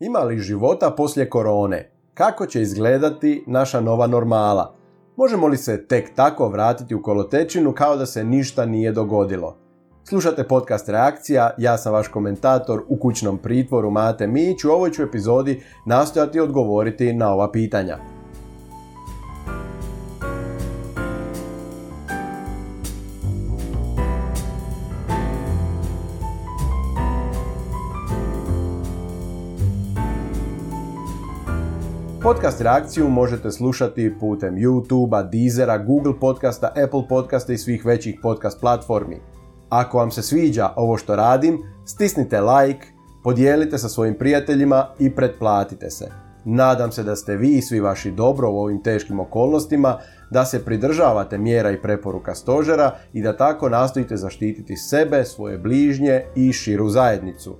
Ima li života poslije korone? Kako će izgledati naša nova normala? Možemo li se tek tako vratiti u kolotečinu kao da se ništa nije dogodilo? Slušate podcast Reakcija, ja sam vaš komentator u kućnom pritvoru Mate Mić. U ovoj ću epizodi nastojati odgovoriti na ova pitanja. Podcast reakciju možete slušati putem YouTube-a, Deezera, Google podcasta, Apple podcasta i svih većih podcast platformi. Ako vam se sviđa ovo što radim, stisnite like, podijelite sa svojim prijateljima i pretplatite se. Nadam se da ste vi i svi vaši dobro u ovim teškim okolnostima, da se pridržavate mjera i preporuka stožera i da tako nastojite zaštititi sebe, svoje bližnje i širu zajednicu.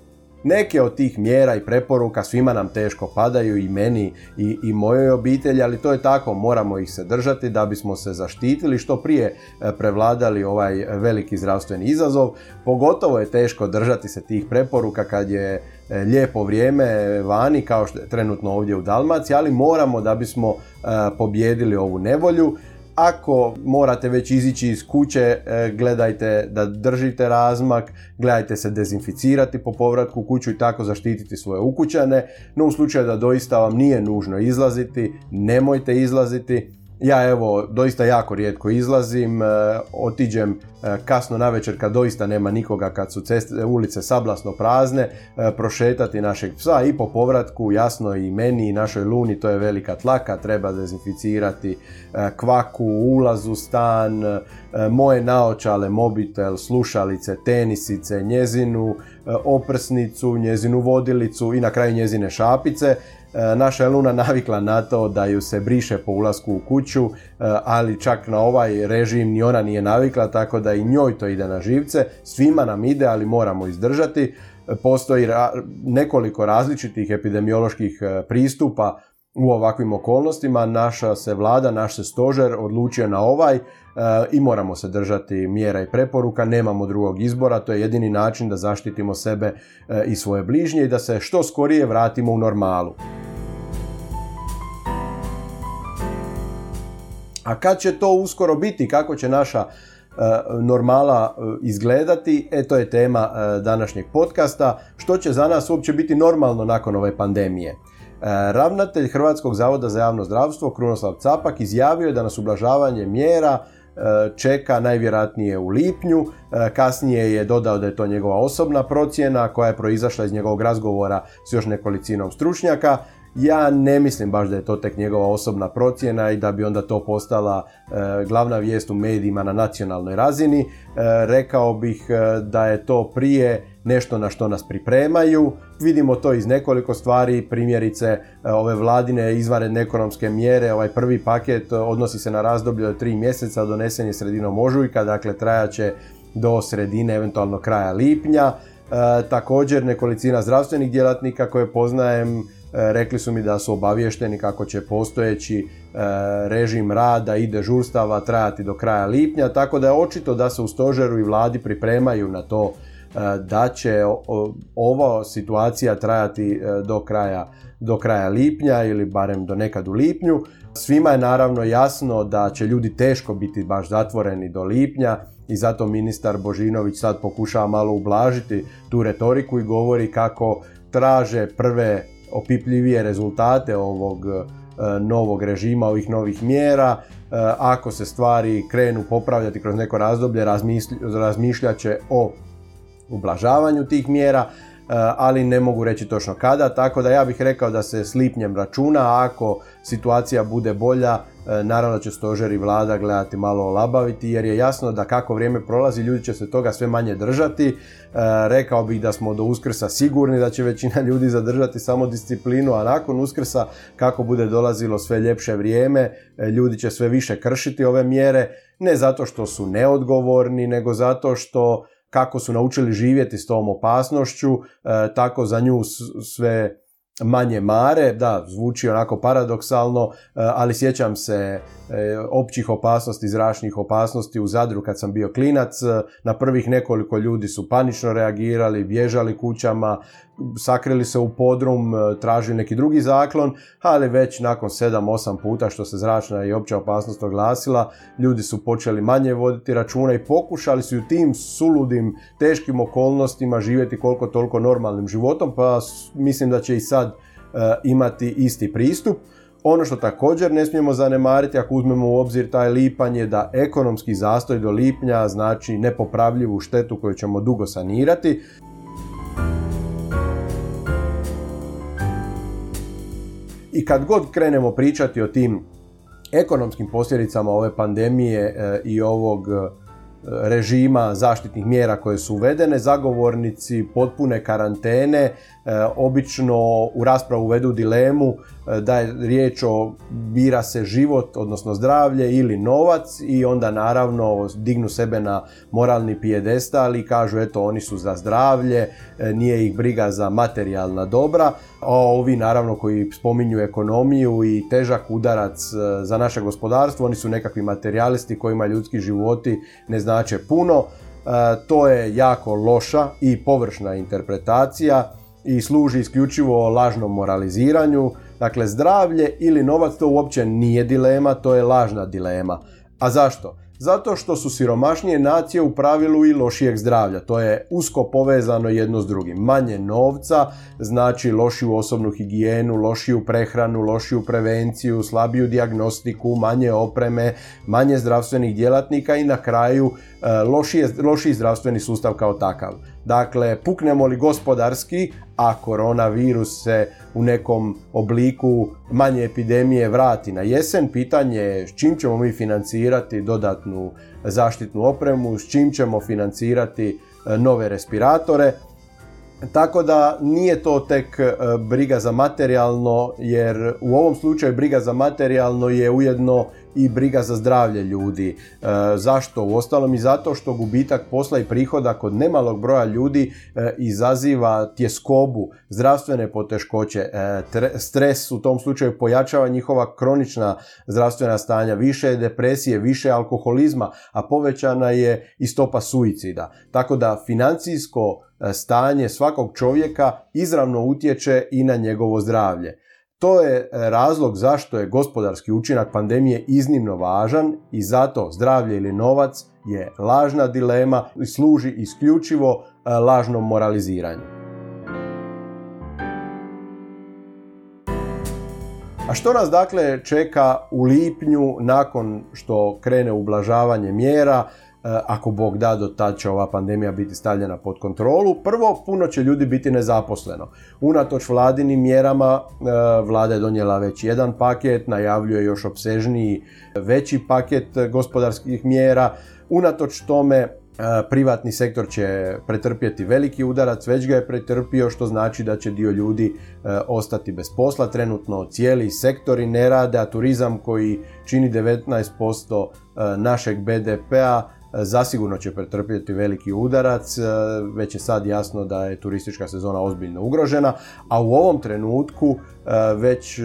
Neke od tih mjera i preporuka svima nam teško padaju i meni i, i mojoj obitelji, ali to je tako, moramo ih se držati da bismo se zaštitili što prije e, prevladali ovaj veliki zdravstveni izazov. Pogotovo je teško držati se tih preporuka kad je e, lijepo vrijeme vani kao što je trenutno ovdje u Dalmaciji, ali moramo da bismo e, pobjedili ovu nevolju. Ako morate već izići iz kuće, e, gledajte da držite razmak, gledajte se dezinficirati po povratku u kuću i tako zaštititi svoje ukućane, no u slučaju da doista vam nije nužno izlaziti, nemojte izlaziti, ja evo doista jako rijetko izlazim, e, otiđem e, kasno na večer kad doista nema nikoga, kad su ceste, ulice sablasno prazne, e, prošetati našeg psa i po povratku, jasno i meni i našoj luni, to je velika tlaka, treba dezinficirati kvaku, ulaz u stan, moje naočale, mobitel, slušalice, tenisice, njezinu oprsnicu, njezinu vodilicu i na kraju njezine šapice naša je Luna navikla na to da ju se briše po ulasku u kuću, e, ali čak na ovaj režim ni ona nije navikla, tako da i njoj to ide na živce. Svima nam ide, ali moramo izdržati. Postoji nekoliko različitih epidemioloških e, pristupa u ovakvim okolnostima. Naša se vlada, naš se stožer odlučio na ovaj i moramo se držati mjera i preporuka, nemamo drugog izbora, to je jedini način da zaštitimo sebe i svoje bližnje i da se što skorije vratimo u normalu. A kad će to uskoro biti, kako će naša e, normala e, izgledati, e to je tema e, današnjeg podcasta, što će za nas uopće biti normalno nakon ove pandemije. Ravnatelj Hrvatskog zavoda za javno zdravstvo Krunoslav Capak izjavio je da nas ublažavanje mjera čeka najvjerojatnije u lipnju. Kasnije je dodao da je to njegova osobna procjena koja je proizašla iz njegovog razgovora s još nekolicinom stručnjaka. Ja ne mislim baš da je to tek njegova osobna procjena i da bi onda to postala e, glavna vijest u medijima na nacionalnoj razini. E, rekao bih e, da je to prije nešto na što nas pripremaju. Vidimo to iz nekoliko stvari, primjerice ove vladine izvanredne ekonomske mjere, ovaj prvi paket odnosi se na razdoblje od tri mjeseca, donesen je sredinom ožujka, dakle trajaće do sredine, eventualno kraja lipnja. također nekolicina zdravstvenih djelatnika koje poznajem rekli su mi da su obavješteni kako će postojeći e, režim rada i dežurstava trajati do kraja lipnja, tako da je očito da se u stožeru i vladi pripremaju na to e, da će ova situacija trajati do kraja, do kraja lipnja ili barem do nekad u lipnju. Svima je naravno jasno da će ljudi teško biti baš zatvoreni do lipnja i zato ministar Božinović sad pokušava malo ublažiti tu retoriku i govori kako traže prve opipljivije rezultate ovog e, novog režima, ovih novih mjera. E, ako se stvari krenu popravljati kroz neko razdoblje, razmišljat će o ublažavanju tih mjera, e, ali ne mogu reći točno kada, tako da ja bih rekao da se s lipnjem računa, ako situacija bude bolja, E, naravno će stožer i vlada gledati malo olabaviti jer je jasno da kako vrijeme prolazi ljudi će se toga sve manje držati. E, rekao bih da smo do uskrsa sigurni da će većina ljudi zadržati samo disciplinu, a nakon uskrsa kako bude dolazilo sve ljepše vrijeme, e, ljudi će sve više kršiti ove mjere, ne zato što su neodgovorni, nego zato što kako su naučili živjeti s tom opasnošću, tako za nju sve manje mare, da, zvuči onako paradoksalno, e, ali sjećam se općih opasnosti, zračnih opasnosti u Zadru kad sam bio klinac. Na prvih nekoliko ljudi su panično reagirali, bježali kućama, sakrili se u podrum, e, tražili neki drugi zaklon, ali već nakon 7-8 puta što se zračna i opća opasnost oglasila, ljudi su počeli manje voditi računa i pokušali su u tim suludim, teškim okolnostima živjeti koliko toliko normalnim životom, pa mislim da će i sad e, imati isti pristup. Ono što također ne smijemo zanemariti ako uzmemo u obzir taj lipanj je da ekonomski zastoj do lipnja znači nepopravljivu štetu koju ćemo dugo sanirati. I kad god krenemo pričati o tim ekonomskim posljedicama ove pandemije e, i ovog režima zaštitnih mjera koje su uvedene, zagovornici potpune karantene E, obično u raspravu uvedu dilemu e, da je riječ o bira se život, odnosno zdravlje ili novac i onda naravno dignu sebe na moralni pijedestal i kažu eto oni su za zdravlje, e, nije ih briga za materijalna dobra, a ovi naravno koji spominju ekonomiju i težak udarac za naše gospodarstvo, oni su nekakvi materijalisti kojima ljudski životi ne znače puno. To je jako loša i površna interpretacija i služi isključivo lažnom moraliziranju. Dakle, zdravlje ili novac to uopće nije dilema, to je lažna dilema. A zašto? Zato što su siromašnije nacije u pravilu i lošijeg zdravlja. To je usko povezano jedno s drugim. Manje novca znači lošiju osobnu higijenu, lošiju prehranu, lošiju prevenciju, slabiju dijagnostiku, manje opreme, manje zdravstvenih djelatnika i na kraju e, lošiji, lošiji zdravstveni sustav kao takav. Dakle, puknemo li gospodarski, a koronavirus se u nekom obliku manje epidemije vrati na jesen, pitanje je s čim ćemo mi financirati dodatnu zaštitnu opremu, s čim ćemo financirati e, nove respiratore. Tako da nije to tek e, briga za materijalno, jer u ovom slučaju briga za materijalno je ujedno i briga za zdravlje ljudi. E, zašto? Uostalom i zato što gubitak posla i prihoda kod nemalog broja ljudi e, izaziva tjeskobu, zdravstvene poteškoće, e, stres u tom slučaju pojačava njihova kronična zdravstvena stanja, više je depresije, više alkoholizma, a povećana je i stopa suicida. Tako da financijsko stanje svakog čovjeka izravno utječe i na njegovo zdravlje. To je e, razlog zašto je gospodarski učinak pandemije iznimno važan i zato zdravlje ili novac je lažna dilema i služi isključivo e, lažnom moraliziranju. A što nas dakle čeka u lipnju nakon što krene ublažavanje mjera? E, ako Bog da, do tad će ova pandemija biti stavljena pod kontrolu. Prvo, puno će ljudi biti nezaposleno. Unatoč vladinim mjerama, e, vlada je donijela već jedan paket, najavljuje još obsežniji veći paket gospodarskih mjera. Unatoč tome, e, privatni sektor će pretrpjeti veliki udarac, već ga je pretrpio, što znači da će dio ljudi ostati bez posla. Trenutno cijeli sektori ne rade, a turizam koji čini 19% našeg BDP-a zasigurno će pretrpjeti veliki udarac, e, već je sad jasno da je turistička sezona ozbiljno ugrožena, a u ovom trenutku e, već e,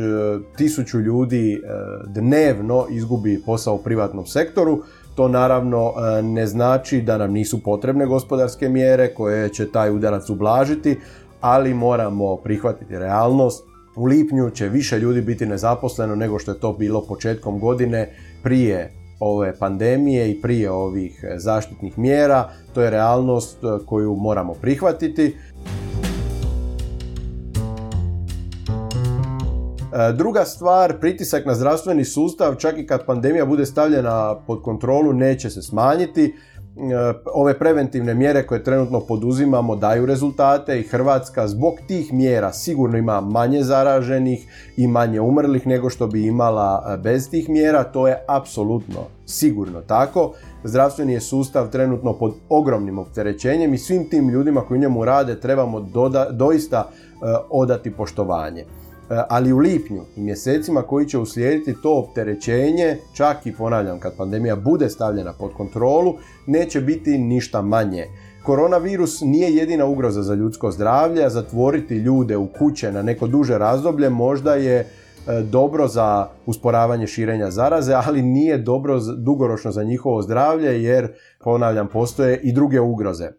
tisuću ljudi dnevno izgubi posao u privatnom sektoru, to naravno ne znači da nam nisu potrebne gospodarske mjere koje će taj udarac ublažiti, ali moramo prihvatiti realnost. U lipnju će više ljudi biti nezaposleno nego što je to bilo početkom godine prije ove pandemije i prije ovih e, zaštitnih mjera. To je realnost e, koju moramo prihvatiti. E, druga stvar, pritisak na zdravstveni sustav, čak i kad pandemija bude stavljena pod kontrolu, neće se smanjiti. E, ove preventivne mjere koje trenutno poduzimamo daju rezultate i Hrvatska zbog tih mjera sigurno ima manje zaraženih i manje umrlih nego što bi imala e, bez tih mjera, to je apsolutno sigurno tako. Zdravstveni je sustav trenutno pod ogromnim opterećenjem i svim tim ljudima koji u njemu rade trebamo doista e, odati poštovanje. E, ali u lipnju i mjesecima koji će uslijediti to opterećenje, čak i ponavljam kad pandemija bude stavljena pod kontrolu, neće biti ništa manje. Koronavirus nije jedina ugroza za ljudsko zdravlje, a zatvoriti ljude u kuće na neko duže razdoblje možda je e, dobro za usporavanje širenja zaraze, ali nije dobro dugoročno za njihovo zdravlje jer, ponavljam, postoje i druge ugroze.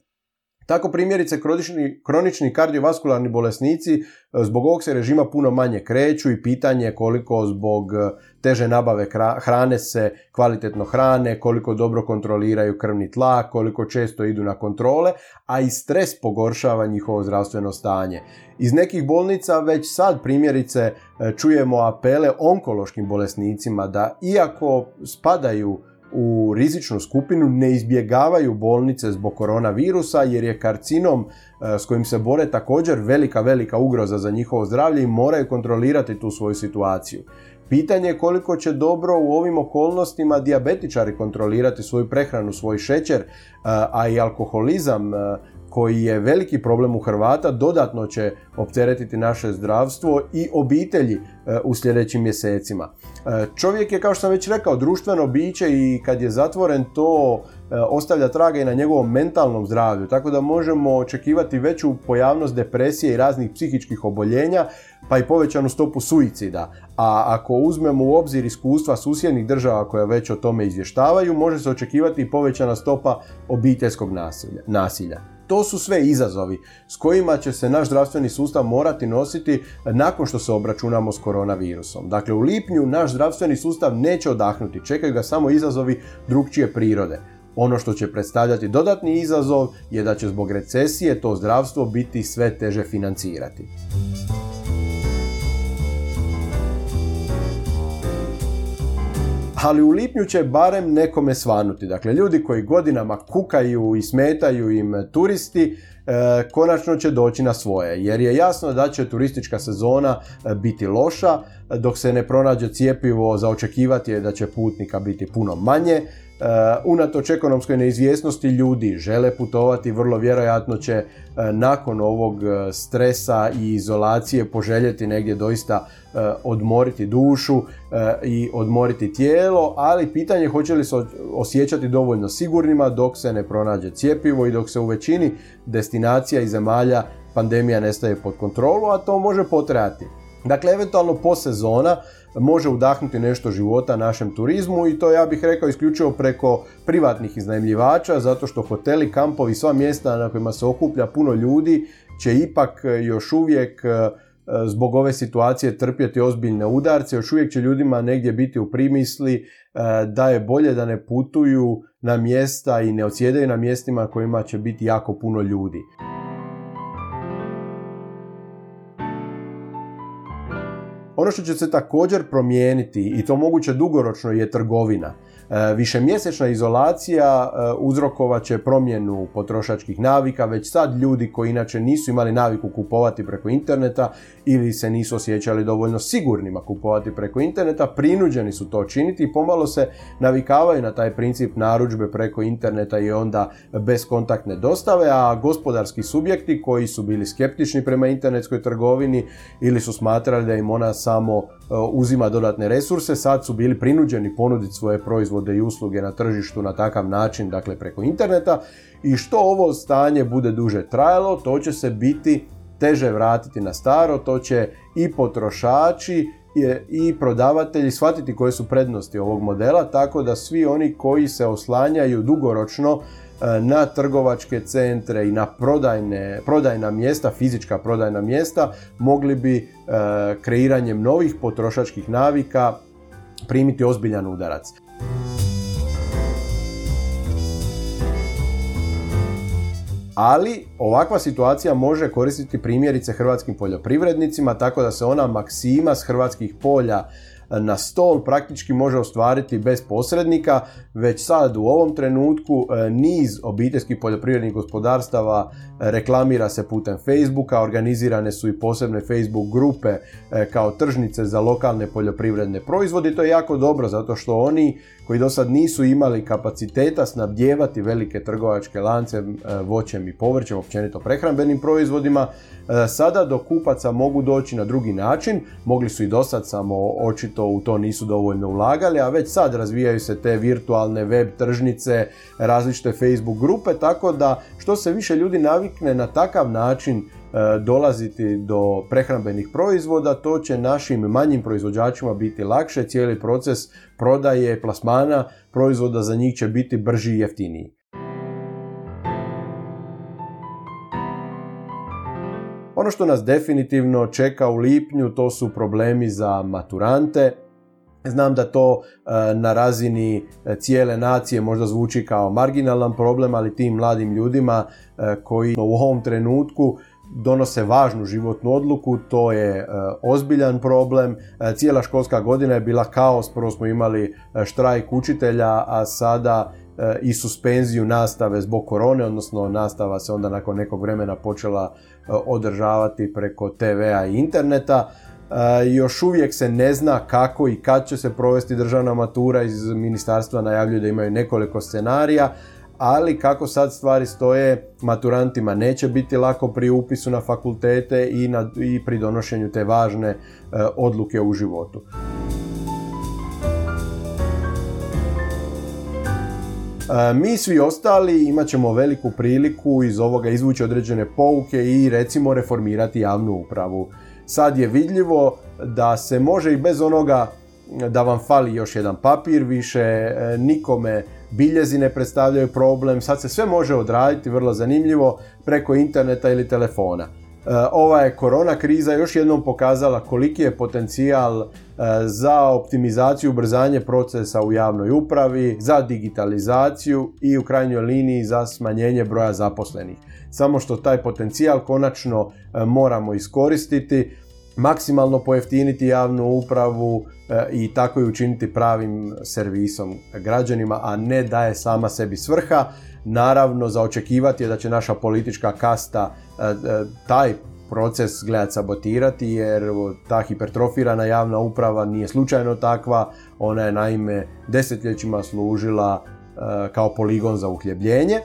Tako primjerice kronični, kronični kardiovaskularni bolesnici e, zbog ovog se režima puno manje kreću i pitanje je koliko zbog e, teže nabave hrane se kvalitetno hrane, koliko dobro kontroliraju krvni tlak, koliko često idu na kontrole, a i stres pogoršava njihovo zdravstveno stanje. Iz nekih bolnica već sad primjerice e, čujemo apele onkološkim bolesnicima da iako spadaju u rizičnu skupinu ne izbjegavaju bolnice zbog koronavirusa jer je karcinom e, s kojim se bore također velika, velika ugroza za njihovo zdravlje i moraju kontrolirati tu svoju situaciju. Pitanje je koliko će dobro u ovim okolnostima dijabetičari kontrolirati svoju prehranu, svoj šećer, e, a i alkoholizam e, koji je veliki problem u Hrvata, dodatno će opteretiti naše zdravstvo i obitelji e, u sljedećim mjesecima. E, čovjek je, kao što sam već rekao, društveno biće i kad je zatvoren to e, ostavlja traga i na njegovom mentalnom zdravlju, tako da možemo očekivati veću pojavnost depresije i raznih psihičkih oboljenja, pa i povećanu stopu suicida. A ako uzmemo u obzir iskustva susjednih država koja već o tome izvještavaju, može se očekivati i povećana stopa obiteljskog nasilja. To su sve izazovi s kojima će se naš zdravstveni sustav morati nositi nakon što se obračunamo s koronavirusom. Dakle, u lipnju naš zdravstveni sustav neće odahnuti, čekaju ga samo izazovi drugčije prirode. Ono što će predstavljati dodatni izazov je da će zbog recesije to zdravstvo biti sve teže financirati. Ali u lipnju će barem nekome svanuti. Dakle, ljudi koji godinama kukaju i smetaju im turisti, e, konačno će doći na svoje. Jer je jasno da će turistička sezona e, biti loša, dok se ne pronađe cijepivo za očekivati je da će putnika biti puno manje. Uh, unatoč ekonomskoj neizvjesnosti ljudi žele putovati, vrlo vjerojatno će uh, nakon ovog uh, stresa i izolacije poželjeti negdje doista odmoriti dušu i odmoriti tijelo, ali pitanje je hoće li se osjećati dovoljno sigurnima dok se ne pronađe cijepivo i dok se u većini destinacija i zemalja pandemija nestaje pod kontrolu, a to može potrajati. Dakle, eventualno po sezona može udahnuti nešto života našem turizmu i to ja bih rekao isključivo preko privatnih iznajmljivača zato što hoteli, kampovi, sva mjesta na kojima se okuplja puno ljudi će ipak još uvijek e, zbog ove situacije trpjeti ozbiljne udarce, još uvijek će ljudima negdje biti u primisli e, da je bolje da ne putuju na mjesta i ne odsjedaju na mjestima kojima će biti jako puno ljudi. Ono što će se također promijeniti i to moguće dugoročno je trgovina. E, višemjesečna izolacija e, uzrokovat će promjenu potrošačkih navika, već sad ljudi koji inače nisu imali naviku kupovati preko interneta ili se nisu osjećali dovoljno sigurnima kupovati preko interneta, prinuđeni su to činiti i pomalo se navikavaju na taj princip narudžbe preko interneta i onda bez kontaktne dostave, a gospodarski subjekti koji su bili skeptični prema internetskoj trgovini ili su smatrali da im ona samo e, uzima dodatne resurse, sad su bili prinuđeni ponuditi svoje proizvode i usluge na tržištu na takav način, dakle preko interneta i što ovo stanje bude duže trajalo, to će se biti teže vratiti na staro, to će i potrošači i prodavatelji shvatiti koje su prednosti ovog modela, tako da svi oni koji se oslanjaju dugoročno e, na trgovačke centre i na prodajne, prodajna mjesta, fizička prodajna mjesta, mogli bi e, kreiranjem novih potrošačkih navika primiti ozbiljan udarac. Ali ovakva situacija može koristiti primjerice hrvatskim poljoprivrednicima tako da se ona maksima s hrvatskih polja na stol praktički može ostvariti bez posrednika, već sad u ovom trenutku e, niz obiteljskih poljoprivrednih gospodarstava reklamira se putem Facebooka, organizirane su i posebne Facebook grupe e, kao tržnice za lokalne poljoprivredne proizvode. To je jako dobro zato što oni koji do sad nisu imali kapaciteta snabdjevati velike trgovačke lance e, voćem i povrćem, općenito prehrambenim proizvodima, e, sada do kupaca mogu doći na drugi način, mogli su i do sad samo očito u to nisu dovoljno ulagali, a već sad razvijaju se te virtualne web tržnice, različite Facebook grupe, tako da što se više ljudi navikne na takav način e, dolaziti do prehrambenih proizvoda, to će našim manjim proizvođačima biti lakše, cijeli proces prodaje, plasmana proizvoda za njih će biti brži i jeftiniji. Ono što nas definitivno čeka u lipnju to su problemi za maturante. Znam da to e, na razini e, cijele nacije možda zvuči kao marginalan problem, ali tim mladim ljudima e, koji u ovom trenutku donose važnu životnu odluku, to je ozbiljan problem. Cijela školska godina je bila kaos, prvo smo imali štrajk učitelja, a sada i suspenziju nastave zbog korone, odnosno nastava se onda nakon nekog vremena počela održavati preko TV-a i interneta. Još uvijek se ne zna kako i kad će se provesti državna matura iz ministarstva najavljuju da imaju nekoliko scenarija, ali kako sad stvari stoje, maturantima neće biti lako pri upisu na fakultete i, na, i pri donošenju te važne e, odluke u životu. Mi svi ostali imat ćemo veliku priliku iz ovoga izvući određene pouke i recimo reformirati javnu upravu. Sad je vidljivo da se može i bez onoga da vam fali još jedan papir, više e, nikome biljezi ne predstavljaju problem, sad se sve može odraditi vrlo zanimljivo preko interneta ili telefona. E, ova je korona kriza još jednom pokazala koliki je potencijal e, za optimizaciju, ubrzanje procesa u javnoj upravi, za digitalizaciju i u krajnjoj liniji za smanjenje broja zaposlenih. Samo što taj potencijal konačno moramo iskoristiti maksimalno pojeftiniti javnu upravu i tako i učiniti pravim servisom građanima, a ne da je sama sebi svrha. Naravno, za očekivati je da će naša politička kasta e, e, taj proces gledat sabotirati jer ta hipertrofirana javna uprava nije slučajno takva, ona je naime desetljećima služila kao poligon za uhljebljenje.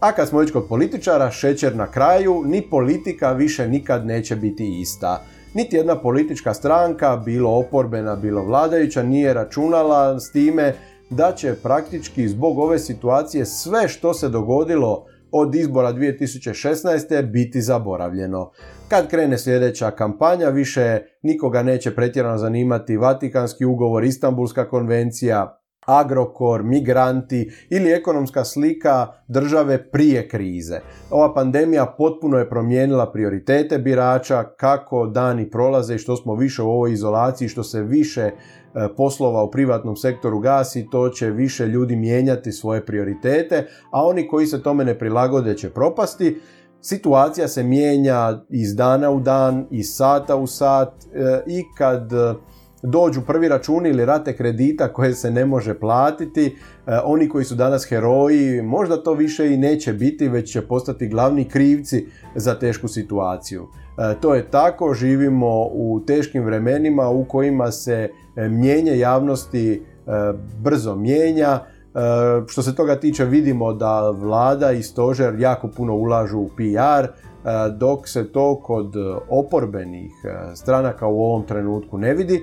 A kad smo već kod političara, šećer na kraju, ni politika više nikad neće biti ista. Niti jedna politička stranka, bilo oporbena, bilo vladajuća, nije računala s time da će praktički zbog ove situacije sve što se dogodilo od izbora 2016. biti zaboravljeno. Kad krene sljedeća kampanja, više nikoga neće pretjerano zanimati Vatikanski ugovor, Istanbulska konvencija, Agrokor, migranti ili ekonomska slika države prije krize. Ova pandemija potpuno je promijenila prioritete birača, kako dani prolaze i što smo više u ovoj izolaciji, što se više poslova u privatnom sektoru gasi, to će više ljudi mijenjati svoje prioritete, a oni koji se tome ne prilagode će propasti. Situacija se mijenja iz dana u dan, iz sata u sat e, i kad dođu prvi računi ili rate kredita koje se ne može platiti, e, oni koji su danas heroji, možda to više i neće biti, već će postati glavni krivci za tešku situaciju. E, to je tako, živimo u teškim vremenima u kojima se e, mijenje javnosti brzo mijenja. Što se toga tiče vidimo da vlada i stožer jako puno ulažu u PR, dok se to kod oporbenih stranaka u ovom trenutku ne vidi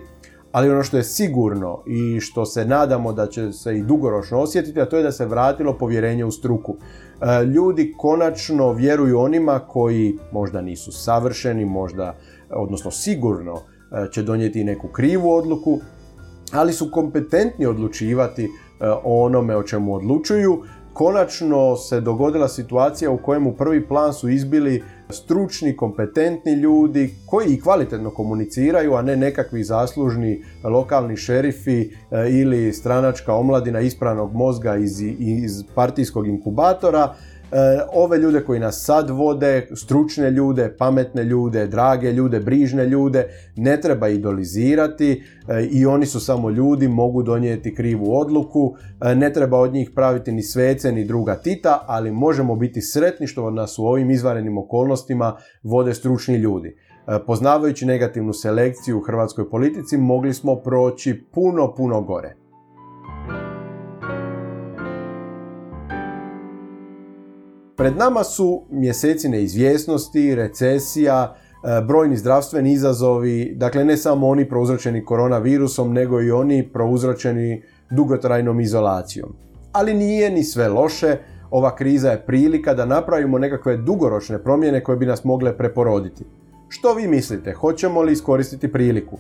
ali ono što je sigurno i što se nadamo da će se i dugoročno osjetiti, a to je da se vratilo povjerenje u struku. E, ljudi konačno vjeruju onima koji možda nisu savršeni, možda, odnosno sigurno e, će donijeti neku krivu odluku, ali su kompetentni odlučivati e, o onome o čemu odlučuju. Konačno se dogodila situacija u kojemu prvi plan su izbili stručni, kompetentni ljudi koji i kvalitetno komuniciraju, a ne nekakvi zaslužni lokalni šerifi e, ili stranačka omladina ispranog mozga iz, iz partijskog inkubatora E, ove ljude koji nas sad vode, stručne ljude, pametne ljude, drage ljude, brižne ljude, ne treba idolizirati e, i oni su samo ljudi, mogu donijeti krivu odluku, e, ne treba od njih praviti ni svece ni druga tita, ali možemo biti sretni što nas u ovim izvarenim okolnostima vode stručni ljudi. Poznavajući negativnu selekciju u hrvatskoj politici mogli smo proći puno, puno gore. Pred nama su mjeseci neizvjesnosti, recesija, e, brojni zdravstveni izazovi, dakle ne samo oni prouzročeni koronavirusom, nego i oni prouzročeni dugotrajnom izolacijom. Ali nije ni sve loše, ova kriza je prilika da napravimo nekakve dugoročne promjene koje bi nas mogle preporoditi. Što vi mislite, hoćemo li iskoristiti priliku?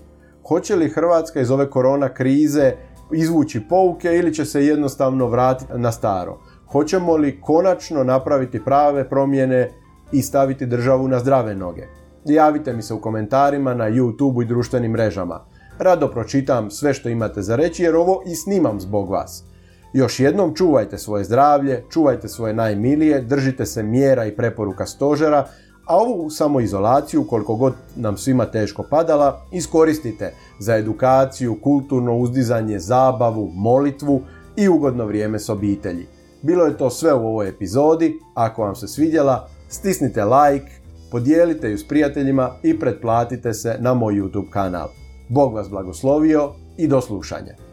Hoće li Hrvatska iz ove korona krize izvući pouke ili će se jednostavno vratiti na staro? Hoćemo li konačno napraviti prave promjene i staviti državu na zdrave noge? Javite mi se u komentarima na YouTube i društvenim mrežama. Rado pročitam sve što imate za reći jer ovo i snimam zbog vas. Još jednom čuvajte svoje zdravlje, čuvajte svoje najmilije, držite se mjera i preporuka stožera, a ovu samoizolaciju, koliko god nam svima teško padala, iskoristite za edukaciju, kulturno uzdizanje, zabavu, molitvu i ugodno vrijeme s obitelji. Bilo je to sve u ovoj epizodi, ako vam se svidjela, stisnite like, podijelite ju s prijateljima i pretplatite se na moj YouTube kanal. Bog vas blagoslovio i do slušanja.